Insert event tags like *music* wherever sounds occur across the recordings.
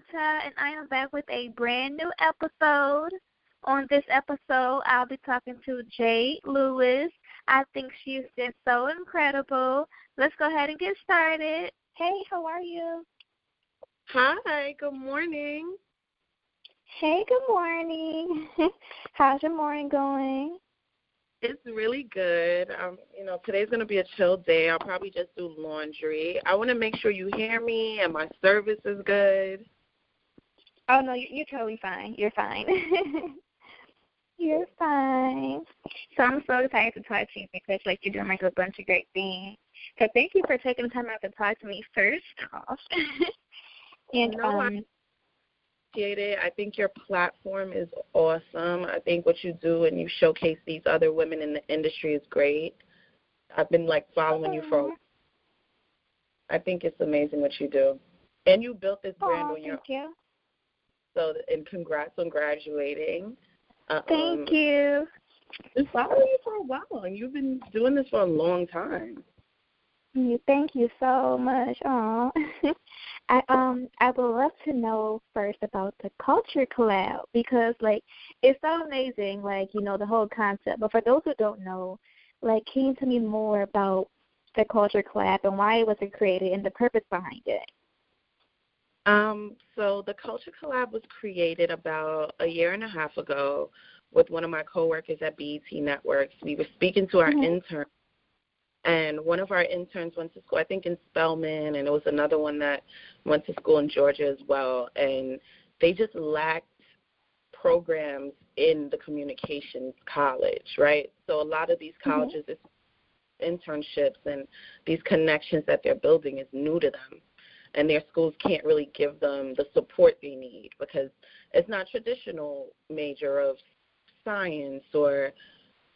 Fashanta, and I am back with a brand new episode. On this episode, I'll be talking to Jade Lewis. I think she's just so incredible. Let's go ahead and get started. Hey, how are you? Hi, good morning. Hey, good morning. *laughs* How's your morning going? It's really good. Um, you know, today's gonna be a chill day. I'll probably just do laundry. I want to make sure you hear me and my service is good. Oh no, you're totally fine. You're fine. *laughs* you're fine. So I'm so excited to talk to you because like you're doing like a bunch of great things. So thank you for taking the time out to talk to me first off. *laughs* and no, um, appreciate it. I think your platform is awesome. I think what you do and you showcase these other women in the industry is great. I've been like following you for. I think it's amazing what you do, and you built this brand oh, on your. Thank you. So and congrats on graduating. Um, Thank you. Been following you for a while, and you've been doing this for a long time. Thank you so much. Oh, *laughs* I um I would love to know first about the culture collab because like it's so amazing, like you know the whole concept. But for those who don't know, like can you tell me more about the culture collab and why it was created and the purpose behind it? Um, so the culture collab was created about a year and a half ago with one of my coworkers at BET Networks. We were speaking to our Mhm. intern and one of our interns went to school i think in spelman and it was another one that went to school in georgia as well and they just lacked programs in the communications college right so a lot of these colleges it's internships and these connections that they're building is new to them and their schools can't really give them the support they need because it's not traditional major of science or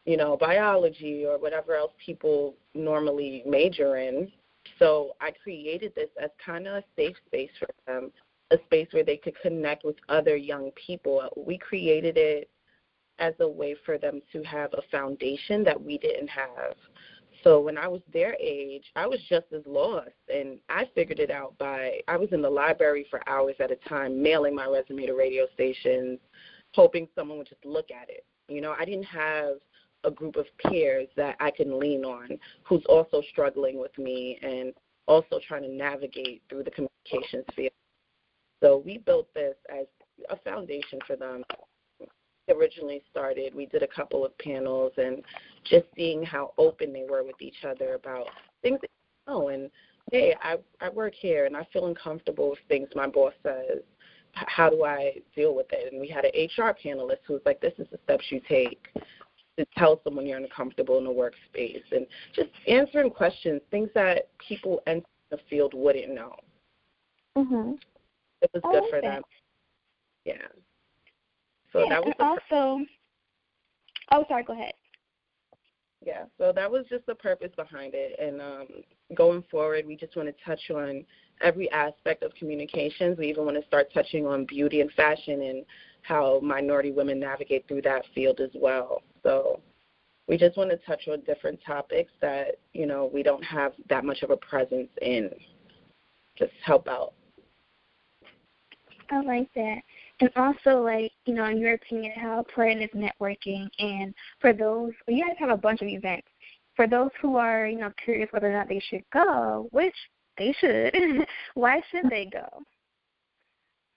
you know, biology or whatever else people normally major in. So I created this as kind of a safe space for them, a space where they could connect with other young people. We created it as a way for them to have a foundation that we didn't have. So when I was their age, I was just as lost, and I figured it out by I was in the library for hours at a time, mailing my resume to radio stations, hoping someone would just look at it. You know, I didn't have a group of peers that I can lean on who's also struggling with me and also trying to navigate through the communications field. So we built this as a foundation for them. Originally started, we did a couple of panels and just seeing how open they were with each other about things. Oh, and hey, I I work here and I feel uncomfortable with things my boss says. How do I deal with it? And we had an HR panelist who was like, "This is the steps you take to tell someone you're uncomfortable in the workspace and just answering questions, things that people in the field wouldn't know. Mhm. It was I good like for that. them. Yeah. So yeah, that was and also. Oh, sorry. Go ahead. yeah. So that was just the purpose behind it. And um, going forward, we just want to touch on every aspect of communications. We even want to start touching on beauty and fashion and how minority women navigate through that field as well. So we just want to touch on different topics that, you know, we don't have that much of a presence in. Just help out. I like that. And also, like, you know, in your opinion, how important is networking? And for those, you guys have a bunch of events. For those who are, you know, curious whether or not they should go, which they should, *laughs* why should they go?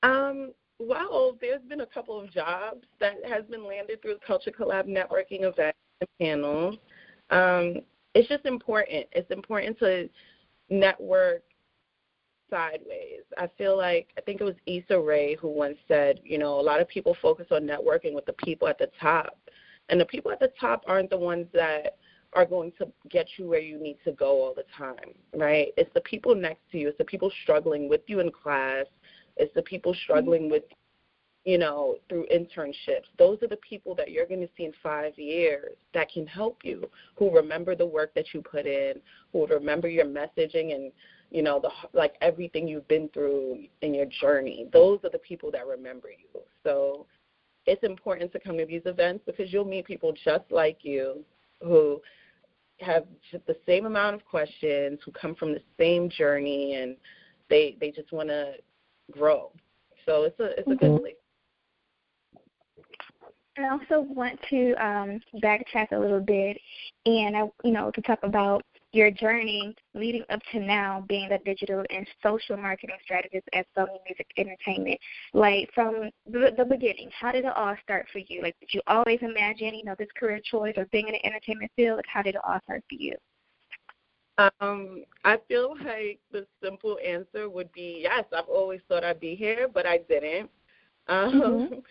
Um, well, there's been a couple of jobs that has been landed through the Culture Collab networking events and panels. Um, it's just important. It's important to network sideways. I feel like I think it was Issa Rae who once said, you know, a lot of people focus on networking with the people at the top, and the people at the top aren't the ones that are going to get you where you need to go all the time, right? It's the people next to you. It's the people struggling with you in class. It's the people mm-hmm. struggling with, you know, through internships. Those are the people that you're going to see in five years that can help you, who remember the work that you put in, who remember your messaging and, you know, the like everything you've been through in your journey. Those are the people that remember you. So it's important to come to these events because you'll meet people just like you who have just the same amount of questions, who come from the same journey, and they they just want to grow. So it's a it's a mm-hmm. good place. I also want to um, backtrack a little bit, and I, you know, to talk about your journey leading up to now being a digital and social marketing strategist at Sony Music Entertainment. Like from the, the beginning, how did it all start for you? Like, did you always imagine, you know, this career choice or being in the entertainment field? Like, how did it all start for you? Um, I feel like the simple answer would be yes. I've always thought I'd be here, but I didn't. Um, mm-hmm. *laughs*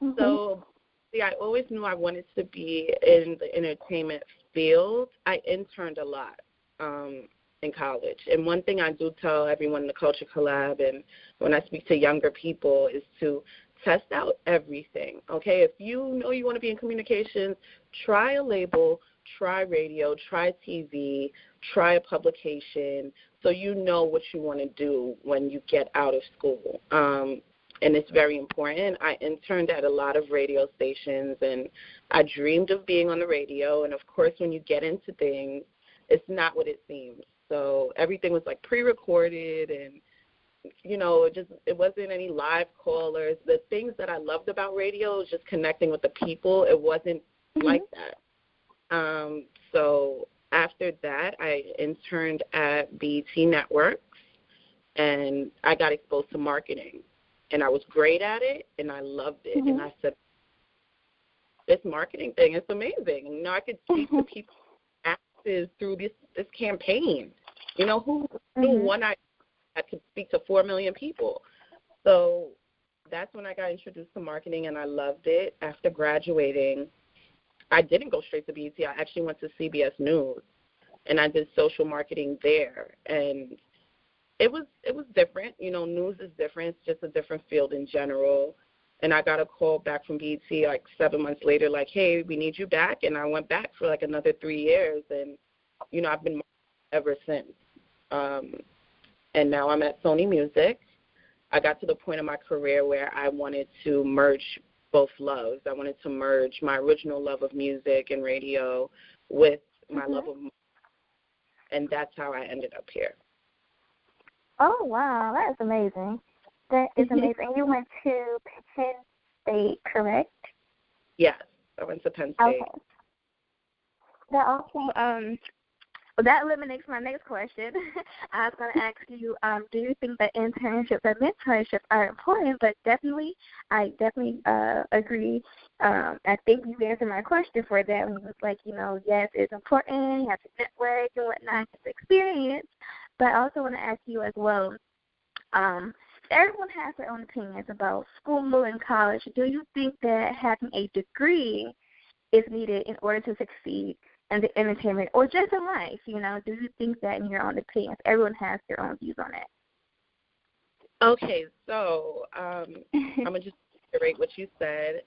Mm-hmm. So, see, I always knew I wanted to be in the entertainment field. I interned a lot um, in college, and one thing I do tell everyone in the Culture Collab, and when I speak to younger people, is to test out everything. Okay, if you know you want to be in communications, try a label, try radio, try TV, try a publication so you know what you want to do when you get out of school. Um, and it's very important. I interned at a lot of radio stations and I dreamed of being on the radio. And of course, when you get into things, it's not what it seems. So everything was like pre recorded and you know, it just it wasn't any live callers. The things that I loved about radio was just connecting with the people. It wasn't mm-hmm. like that. Um, so after that, I interned at BET Networks, and I got exposed to marketing, and I was great at it, and I loved it. Mm-hmm. And I said, "This marketing thing is amazing." You know, I could speak mm-hmm. to people active through this this campaign. You know, who mm-hmm. knew one I I could speak to four million people. So that's when I got introduced to marketing, and I loved it. After graduating, I didn't go straight to BET. I actually went to CBS News, and I did social marketing there. And it was it was different. You know, news is different. It's just a different field in general. And I got a call back from BET like seven months later, like, "Hey, we need you back." And I went back for like another three years, and you know, I've been ever since. Um, and now I'm at Sony Music. I got to the point in my career where I wanted to merge both loves. I wanted to merge my original love of music and radio with my mm-hmm. love of and that's how I ended up here. Oh wow, that is amazing. That is mm-hmm. amazing. You went to Penn State, correct? Yes, I went to Penn State. Okay. That also um well, that eliminates my next question. *laughs* I was going *laughs* to ask you, um, do you think that internships and mentorships are important? But definitely, I definitely uh, agree. Um, I think you answered my question for that. When you was like, you know, yes, it's important. You have to network and whatnot, have experience. But I also want to ask you as well. Um, everyone has their own opinions about school and college. Do you think that having a degree is needed in order to succeed in the entertainment or just in life, you know, do you think that in your own opinion? Everyone has their own views on it. Okay, so um, I'm gonna just reiterate what you said.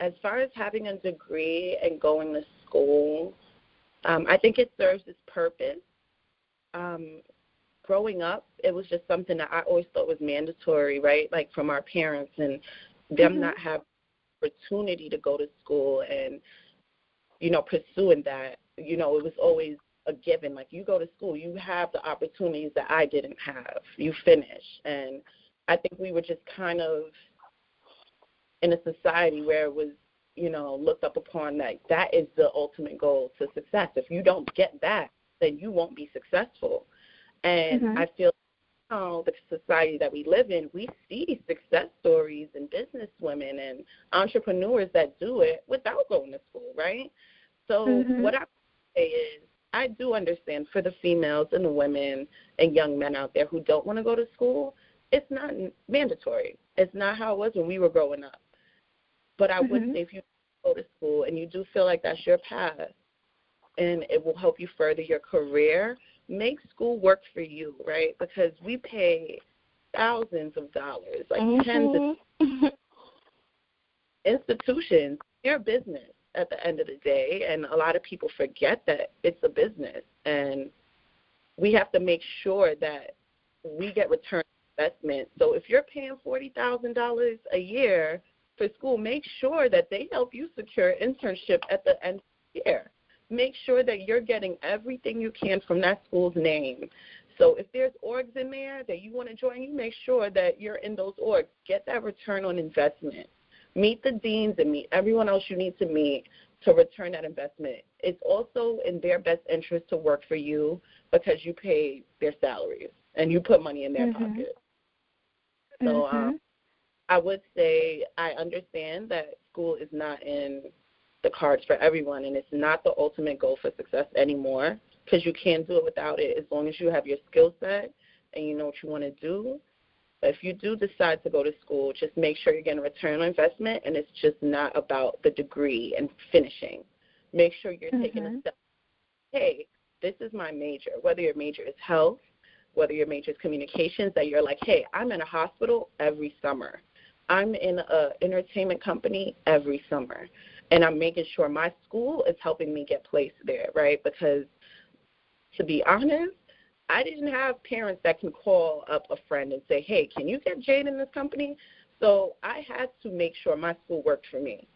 As far as having a degree and going to school, um, I think it serves its purpose. Um, growing up, it was just something that I always thought was mandatory, right? Like from our parents and them mm-hmm. not have opportunity to go to school and you know, pursuing that, you know, it was always a given. Like you go to school, you have the opportunities that I didn't have. You finish. And I think we were just kind of in a society where it was, you know, looked up upon that that is the ultimate goal to success. If you don't get that, then you won't be successful. And mm-hmm. I feel know, the society that we live in, we see success stories and business women and entrepreneurs that do it without going to school, right? So mm-hmm. what I say is I do understand for the females and the women and young men out there who don't want to go to school, it's not mandatory. It's not how it was when we were growing up. But I mm-hmm. would say if you go to school and you do feel like that's your path and it will help you further your career, make school work for you, right? Because we pay thousands of dollars, like mm-hmm. tens of institutions. They're a business at the end of the day, and a lot of people forget that it's a business, and we have to make sure that we get return investment. So if you're paying forty thousand dollars a year for school, make sure that they help you secure internship at the end of the year make sure that you're getting everything you can from that school's name So if there's orgs in there that you want to join, you make sure that you're in those orgs. Get that return on investment. Meet the deans and meet everyone else you need to meet to return that investment. It's also in their best interest to work for you because you pay their salaries and you put money in their mm-hmm. pocket. So um, mm-hmm. I would say I understand that school is not in the cards for everyone and it's not the ultimate goal for success anymore because you can do it without it as long as you have your skill set and you know what you want to do. But if you do decide to go to school, just make sure you're getting a return on investment and it's just not about the degree and finishing. Make sure you're mm-hmm. taking a step. Hey, this is my major. Whether your major is health, whether your major is communications, that you're like, hey, I'm in a hospital every summer. I'm in a entertainment company every summer. And I'm making sure my school is helping me get placed there, right? Because to be honest, I didn't have parents that can call up a friend and say, "Hey, can you get Jade in this company?" So I had to make sure my school worked for me.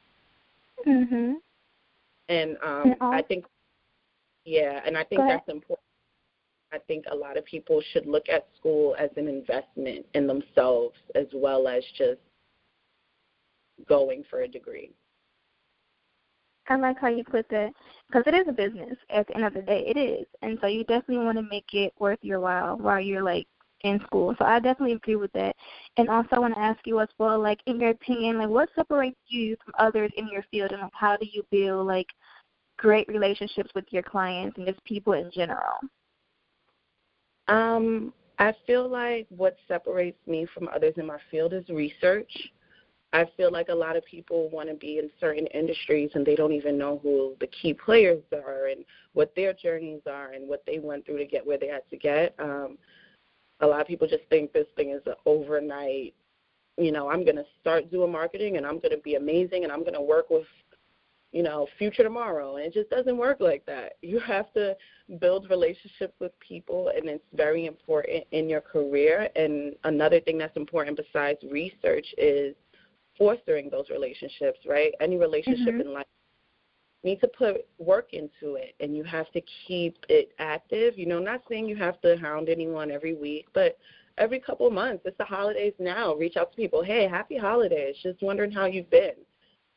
Mhm. And um and I think yeah, and I think that's important. I think a lot of people should look at school as an investment in themselves as well as just going for a degree. I like how you put that because it is a business. At the end of the day, it is, and so you definitely want to make it worth your while while you're like in school. So I definitely agree with that. And also, I want to ask you as well, like in your opinion, like what separates you from others in your field, and like, how do you build like great relationships with your clients and just people in general? Um, I feel like what separates me from others in my field is research. I feel like a lot of people want to be in certain industries and they don't even know who the key players are and what their journeys are and what they went through to get where they had to get. Um, a lot of people just think this thing is an overnight, you know, I'm going to start doing marketing and I'm going to be amazing and I'm going to work with, you know, future tomorrow. And it just doesn't work like that. You have to build relationships with people and it's very important in your career. And another thing that's important besides research is fostering those relationships, right? Any relationship mm-hmm. in life need to put work into it and you have to keep it active. You know, not saying you have to hound anyone every week, but every couple of months, it's the holidays now. Reach out to people. Hey, happy holidays. Just wondering how you've been.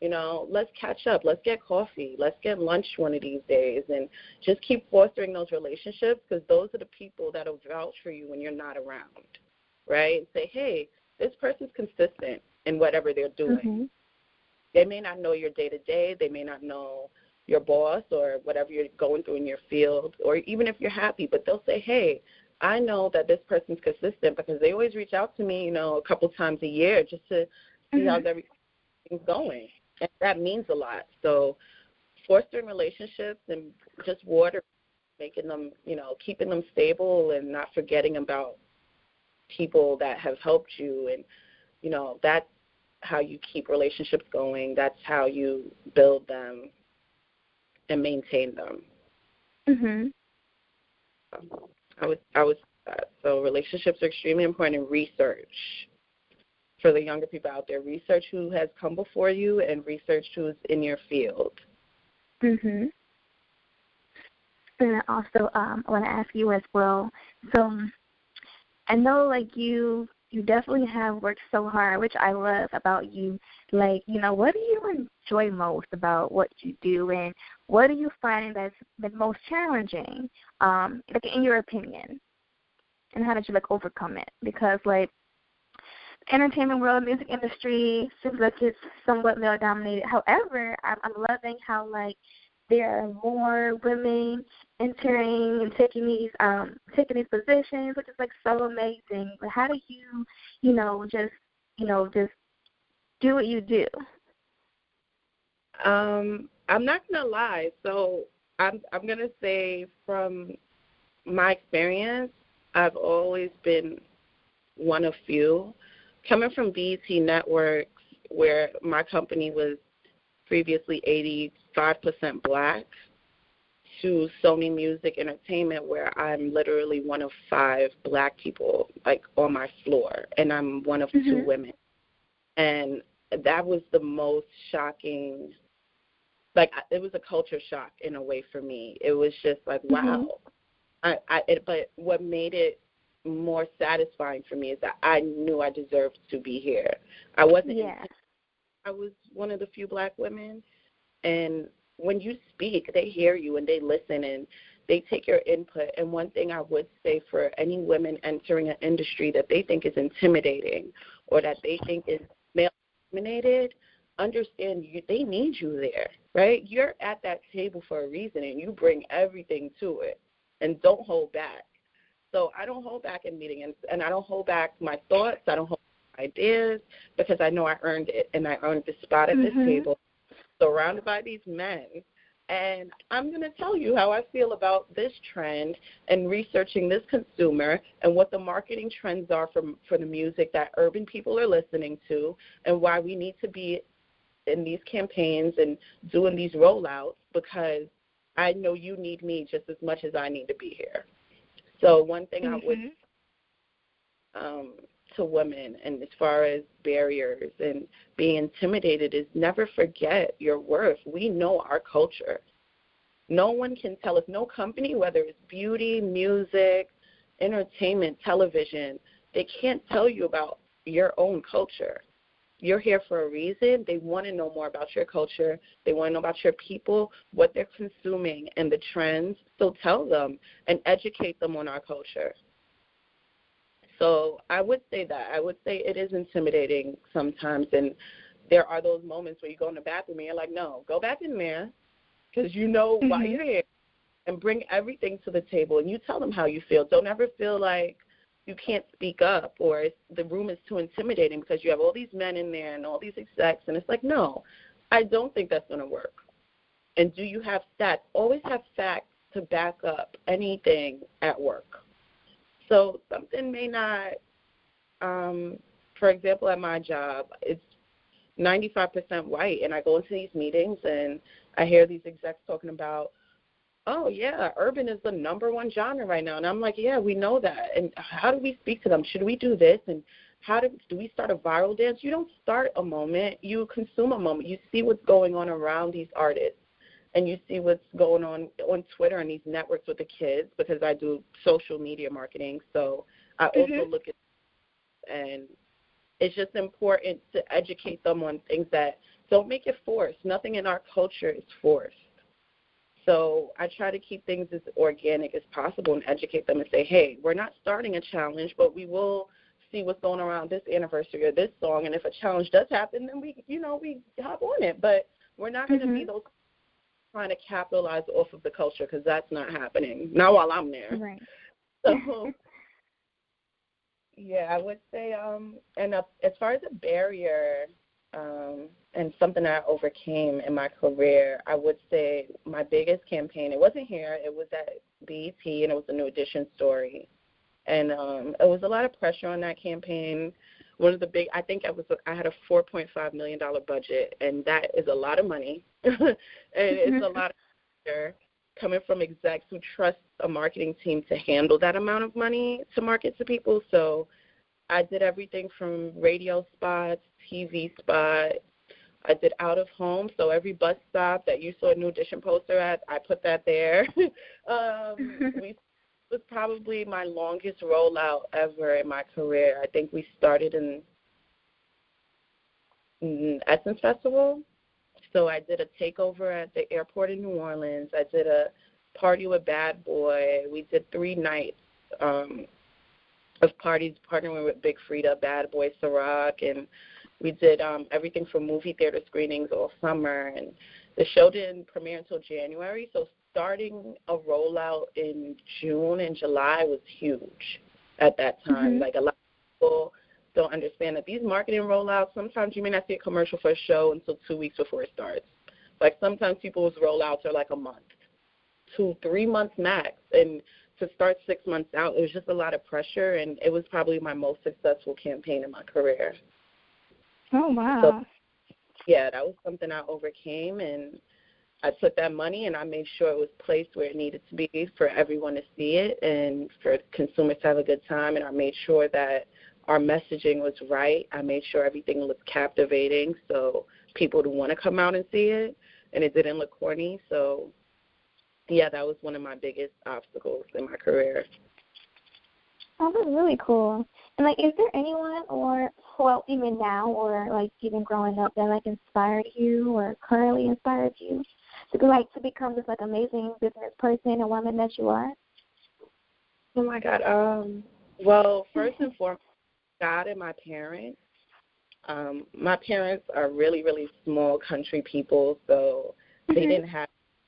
You know, let's catch up. Let's get coffee. Let's get lunch one of these days and just keep fostering those relationships because those are the people that'll vouch for you when you're not around. Right? And say, hey, this person's consistent in whatever they're doing. Mm-hmm. They may not know your day to day, they may not know your boss or whatever you're going through in your field, or even if you're happy, but they'll say, Hey, I know that this person's consistent because they always reach out to me, you know, a couple times a year just to see mm-hmm. how's everything's going. And that means a lot. So fostering relationships and just water making them, you know, keeping them stable and not forgetting about people that have helped you and you know, that's how you keep relationships going. That's how you build them and maintain them. Mhm. I would I would so relationships are extremely important in research for the younger people out there. Research who has come before you and research who's in your field. Mhm. And I also, um, I want to ask you as well. So, I know like you you definitely have worked so hard, which I love about you. Like, you know, what do you enjoy most about what you do, and what are you finding that's been most challenging, um, like in your opinion, and how did you like overcome it? Because like entertainment world, music industry seems like it's somewhat male dominated. However, I'm, I'm loving how like there are more women entering and taking these um taking these positions, which is like so amazing. But how do you, you know, just you know, just do what you do? Um, I'm not gonna lie. So I'm I'm gonna say from my experience, I've always been one of few. Coming from BET Networks, where my company was previously 85% black, to Sony Music Entertainment, where I'm literally one of five black people, like on my floor, and I'm one of mm-hmm. two women. And that was the most shocking. Like it was a culture shock in a way for me. It was just like, mm-hmm. wow, I, I it, but what made it more satisfying for me is that I knew I deserved to be here. I wasn't. Yeah. I was one of the few black women, and when you speak, they hear you and they listen and they take your input. And one thing I would say for any women entering an industry that they think is intimidating or that they think is male dominated, understand you they need you there, right? You're at that table for a reason and you bring everything to it and don't hold back. So I don't hold back in meetings and, and I don't hold back my thoughts, I don't hold back ideas because I know I earned it and I earned the spot at mm-hmm. this table surrounded by these men and I'm going to tell you how I feel about this trend and researching this consumer and what the marketing trends are for, for the music that urban people are listening to and why we need to be in these campaigns and doing these rollouts because I know you need me just as much as I need to be here. So one thing mm-hmm. I would um, to women and as far as barriers and being intimidated is never forget your worth. We know our culture. No one can tell us, no company, whether it's beauty, music, entertainment, television, they can't tell you about your own culture. You're here for a reason. They want to know more about your culture. They want to know about your people, what they're consuming, and the trends. So tell them and educate them on our culture. So I would say that. I would say it is intimidating sometimes. And there are those moments where you go in the bathroom and you're like, no, go back in there because you know mm-hmm. why you're here and bring everything to the table and you tell them how you feel. Don't ever feel like you can't speak up or the room is too intimidating because you have all these men in there and all these execs. And it's like, no, I don't think that's going to work. And do you have stats? Always have facts to back up anything at work. So something may not, um, for example, at my job, it's 95% white, and I go into these meetings and I hear these execs talking about, oh yeah, urban is the number one genre right now, and I'm like, yeah, we know that. And how do we speak to them? Should we do this? And how do do we start a viral dance? You don't start a moment, you consume a moment. You see what's going on around these artists and you see what's going on on Twitter and these networks with the kids because I do social media marketing. So I mm-hmm. also look at and it's just important to educate them on things that don't make it forced. Nothing in our culture is forced. So I try to keep things as organic as possible and educate them and say, hey, we're not starting a challenge, but we will see what's going around this anniversary or this song. And if a challenge does happen, then we, you know, we hop on it. But we're not going to mm-hmm. be those trying to capitalize off of the culture because that's not happening. Not while I'm there. Right. So, *laughs* yeah, I would say, um, and uh, as far as a barrier um, and something I overcame in my career, I would say my biggest campaign. It wasn't here. It was at BET, and it was a New Edition story, and um, it was a lot of pressure on that campaign one of the big I think I was I had a 4.5 million dollar budget and that is a lot of money. *laughs* And it's a lot of pressure coming from execs who trust a marketing team to handle that amount of money to market to people. So I did everything from radio spots, TV spots, I did out of home, so every bus stop that you saw a new edition poster at, I put that there. *laughs* um, we was probably my longest rollout ever in my career. I think we started in, in Essence Festival. So I did a takeover at the airport in New Orleans. I did a party with Bad Boy. We did three nights um, of parties partnering with Big Freedia, Bad Boy, Ciroc, and we did um, everything from movie theater screenings all summer. And the show didn't premiere until January, so starting a rollout in June and July was huge at that time. Mm-hmm. Like a lot of people don't understand that these marketing rollouts, sometimes you may not see a commercial for a show until two weeks before it starts. Like sometimes people's rollouts are like a month, two, three months max. And to start six months out, it was just a lot of pressure, and it was probably my most successful campaign in my career. Oh, wow. So, yeah, that was something I overcame, and I put that money and I made sure it was placed where it needed to be for everyone to see it and for consumers to have a good time. And I made sure that our messaging was right. I made sure everything looked captivating so people would want to come out and see it, and it didn't look corny. So yeah, that was one of my biggest obstacles in my career. Oh, that's really cool. And like, is there anyone, or well, even now, or like even growing up, that like inspired you, or currently inspired you, to be like to become this like amazing business person and woman that you are? Oh my God. Um. Well, first and foremost, *laughs* God and my parents. Um, my parents are really, really small country people, so they mm-hmm. didn't have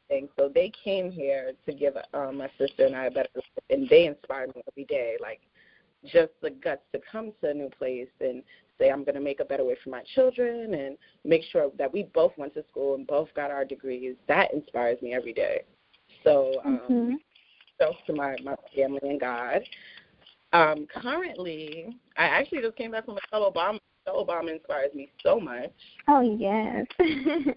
anything. So they came here to give um, my sister and I a better life, and they inspired me every day. Like just the guts to come to a new place and say I'm going to make a better way for my children and make sure that we both went to school and both got our degrees. That inspires me every day. So, um, mm-hmm. so to my my family and God. Um, currently, I actually just came back from Michelle Obama. Michelle Obama inspires me so much. Oh yes. *laughs*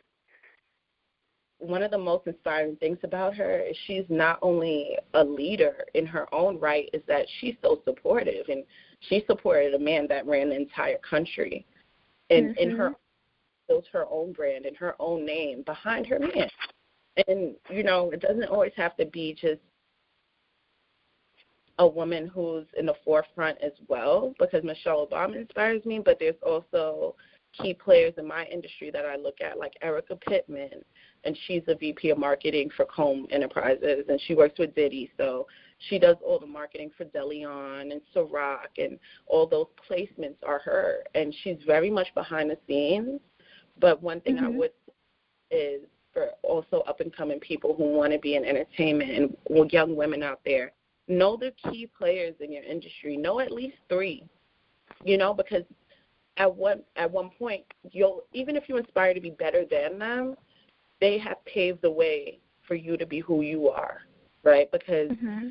one of the most inspiring things about her is she's not only a leader in her own right, is that she's so supportive and she supported a man that ran the entire country and mm-hmm. in her built her own brand and her own name behind her man. And, you know, it doesn't always have to be just a woman who's in the forefront as well because Michelle Obama inspires me, but there's also key players in my industry that I look at, like Erica Pittman, and she's a VP of marketing for Combs Enterprises, and she works with Diddy, so she does all the marketing for DeLeon and Ciroc, and all those placements are her, and she's very much behind the scenes. But one thing mm-hmm. I would is for also up and coming people who want to be in entertainment and young women out there, know the key players in your industry. Know at least three, you know, because at one at one point you'll even if you inspire to be better than them, they have paved the way for you to be who you are, right? Because mm-hmm.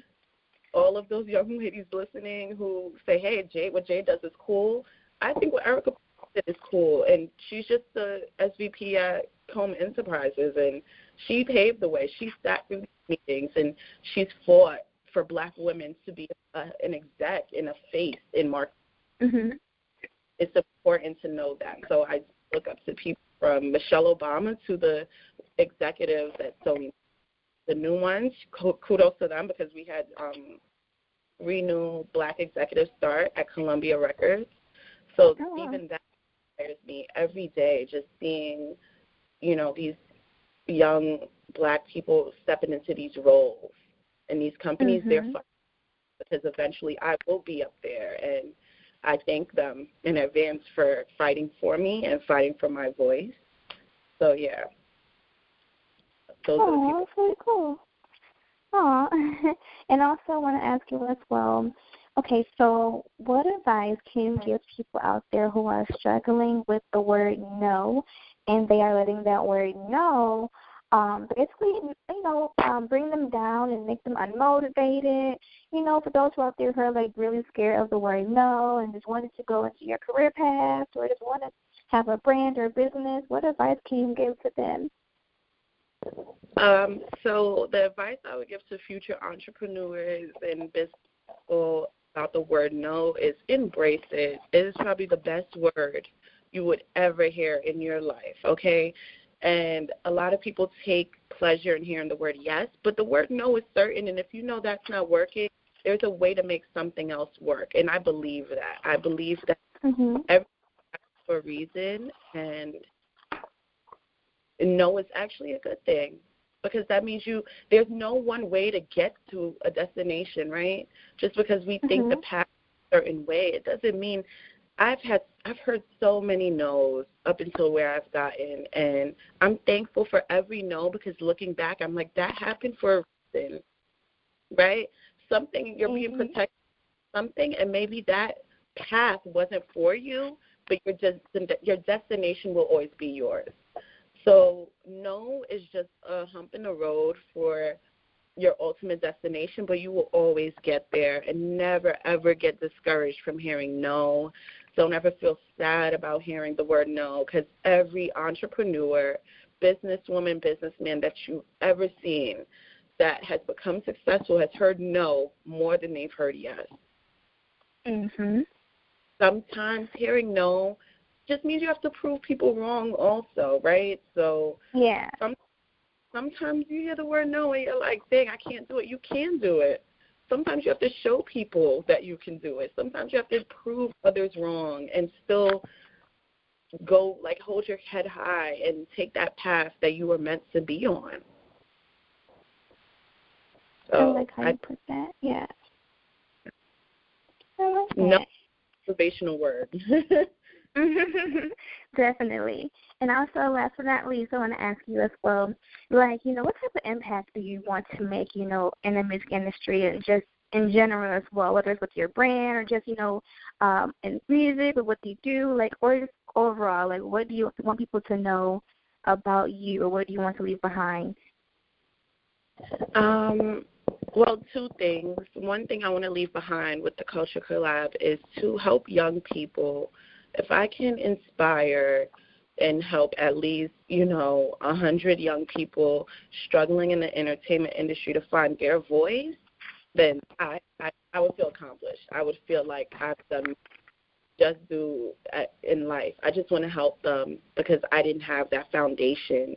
All of those young ladies listening who say, "Hey, Jade, what Jade does is cool," I think what Erica did is cool, and she's just the SVP at Combs Enterprises, and she paved the way. She sat through meetings, and she's fought for Black women to be a, an exec and a face in marketing. Mm-hmm. It's important to know that. So I look up to people from Michelle Obama to the executives at Sony, the new ones. Kudos to them because we had um, renew black executives start at Columbia Records. So oh. even that inspires me every day, just seeing, you know, these young black people stepping into these roles and these companies. Mm-hmm. They're fun because eventually I will be up there and I thank them in advance for fighting for me and fighting for my voice. So yeah. Those oh, that's really cool. Oh, *laughs* and also I want to ask you as well. Okay, so what advice can you give people out there who are struggling with the word no, and they are letting that word no um, basically, you know, um, bring them down and make them unmotivated. You know, for those who out there who are like really scared of the word no and just wanted to go into your career path or just want to have a brand or a business, what advice can you give to them? Um, so the advice I would give to future entrepreneurs and business people about the word no is embrace it. It is probably the best word you would ever hear in your life, okay? And a lot of people take pleasure in hearing the word yes, but the word no is certain. And if you know that's not working, there's a way to make something else work. And I believe that. I believe that mm-hmm. everything for a reason, and no is actually a good thing because that means you there's no one way to get to a destination, right? Just because we mm-hmm. think the path a certain way, it doesn't mean I've had I've heard so many no's up until where I've gotten and I'm thankful for every no because looking back I'm like that happened for a reason. Right? Something you're being mm-hmm. protected something and maybe that path wasn't for you, but your just your destination will always be yours. So no is just a hump in the road for your ultimate destination, but you will always get there and never ever get discouraged from hearing no don't ever feel sad about hearing the word no because every entrepreneur, businesswoman, businessman that you've ever seen that has become successful has heard no more than they've heard yes. Mhm. Sometimes hearing no just means you have to prove people wrong also, right? So Yeah. Some, sometimes you hear the word no and you're like, dang, I can't do it. You can do it. Sometimes you have to show people that you can do it. Sometimes you have to prove others wrong and still go like hold your head high and take that path that you were meant to be on. So I like how I, you put that. Yeah. I like that. No motivational word. *laughs* *laughs* Definitely. And also, last but not least, I want to ask you as well, like, you know, what type of impact do you want to make, you know, in the music industry and just in general as well, whether it's with your brand or just, you know, um, in music or what you do, like, or just overall, like, what do you want people to know about you or what do you want to leave behind? Um, well, two things. One thing I want to leave behind with the Culture Collab is to help young people – if I can inspire and help at least, you know, a hundred young people struggling in the entertainment industry to find their voice, then I, I I would feel accomplished. I would feel like I've done just do uh, in life. I just want to help them because I didn't have that foundation.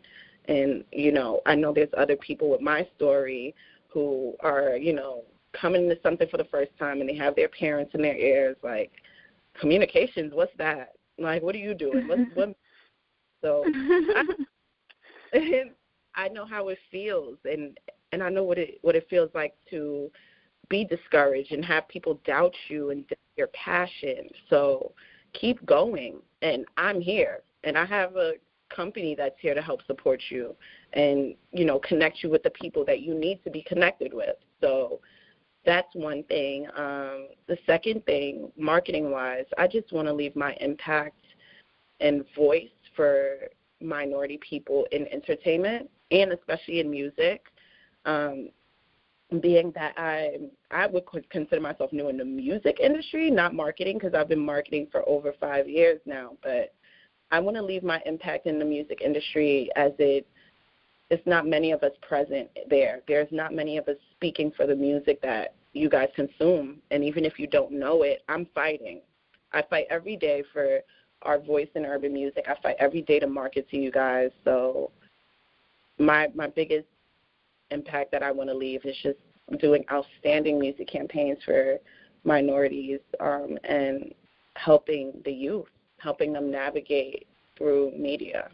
And, you know, I know there's other people with my story who are, you know, coming to something for the first time and they have their parents in their ears like, communications. What's that? Like, what are you doing? What's what? *laughs* So, *laughs* I, and *laughs* I know how it feels, and and I know what it what it feels like to be discouraged and have people doubt you and your passion. So keep going, and I'm here, and I have a company that's here to help support you and you know connect you with the people that you need to be connected with. So that's one thing. Um, the second thing, marketing wise, I just want to leave my impact and voice for minority people in entertainment and especially in music. Um, being that I I would consider myself new in the music industry, not marketing, because I've been marketing for over five years now. But I want to leave my impact in the music industry as it it's not many of us present there. There's not many of us speaking for the music that you guys consume. And even if you don't know it, I'm fighting. I fight every day for our voice in urban music. I fight every day to market to you guys. So my my biggest impact that I want to leave is just doing outstanding music campaigns for minorities um, and helping the youth, helping them navigate through media.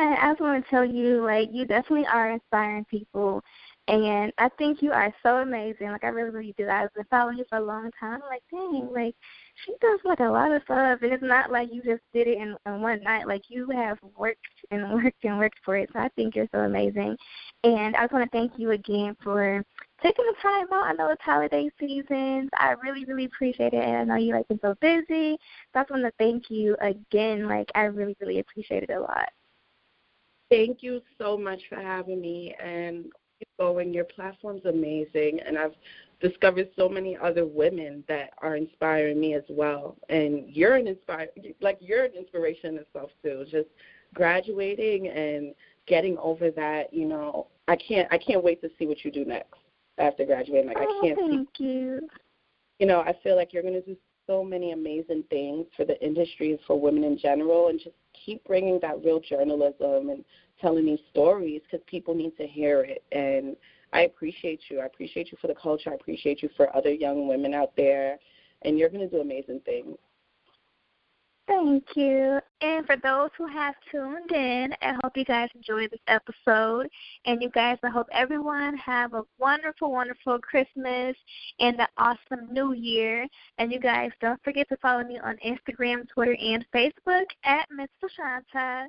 Oh, I just want to tell you, like, you definitely are inspiring people. And I think you are so amazing. Like, I really, really do. I've been following you for a long time. I'm like, dang, like, she does, like, a lot of stuff. And it's not like you just did it in, in one night. Like, you have worked and worked and worked for it. So I think you're so amazing. And I just want to thank you again for taking the time out. I know it's holiday season. I really, really appreciate it. And I know you like been so busy. So I just want to thank you again. Like I really, really appreciate it a lot. Thank you so much for having me and keep going. Your platform's amazing and I've discovered so many other women that are inspiring me as well. And you're an inspire like you're an inspiration in itself too. Just graduating and getting over that, you know, I can't I can't wait to see what you do next after graduating. Like oh, I can't thank see, you. You know, I feel like you're going to do so many amazing things for the industry for women in general, and just keep bringing that real journalism and telling these stories because people need to hear it. And I appreciate you. I appreciate you for the culture. I appreciate you for other young women out there, and you're going to do amazing things. Thank you. And for those who have tuned in, I hope you guys enjoyed this episode. And you guys, I hope everyone have a wonderful, wonderful Christmas and an awesome New Year. And you guys, don't forget to follow me on Instagram, Twitter, and Facebook at Miss Lashanta.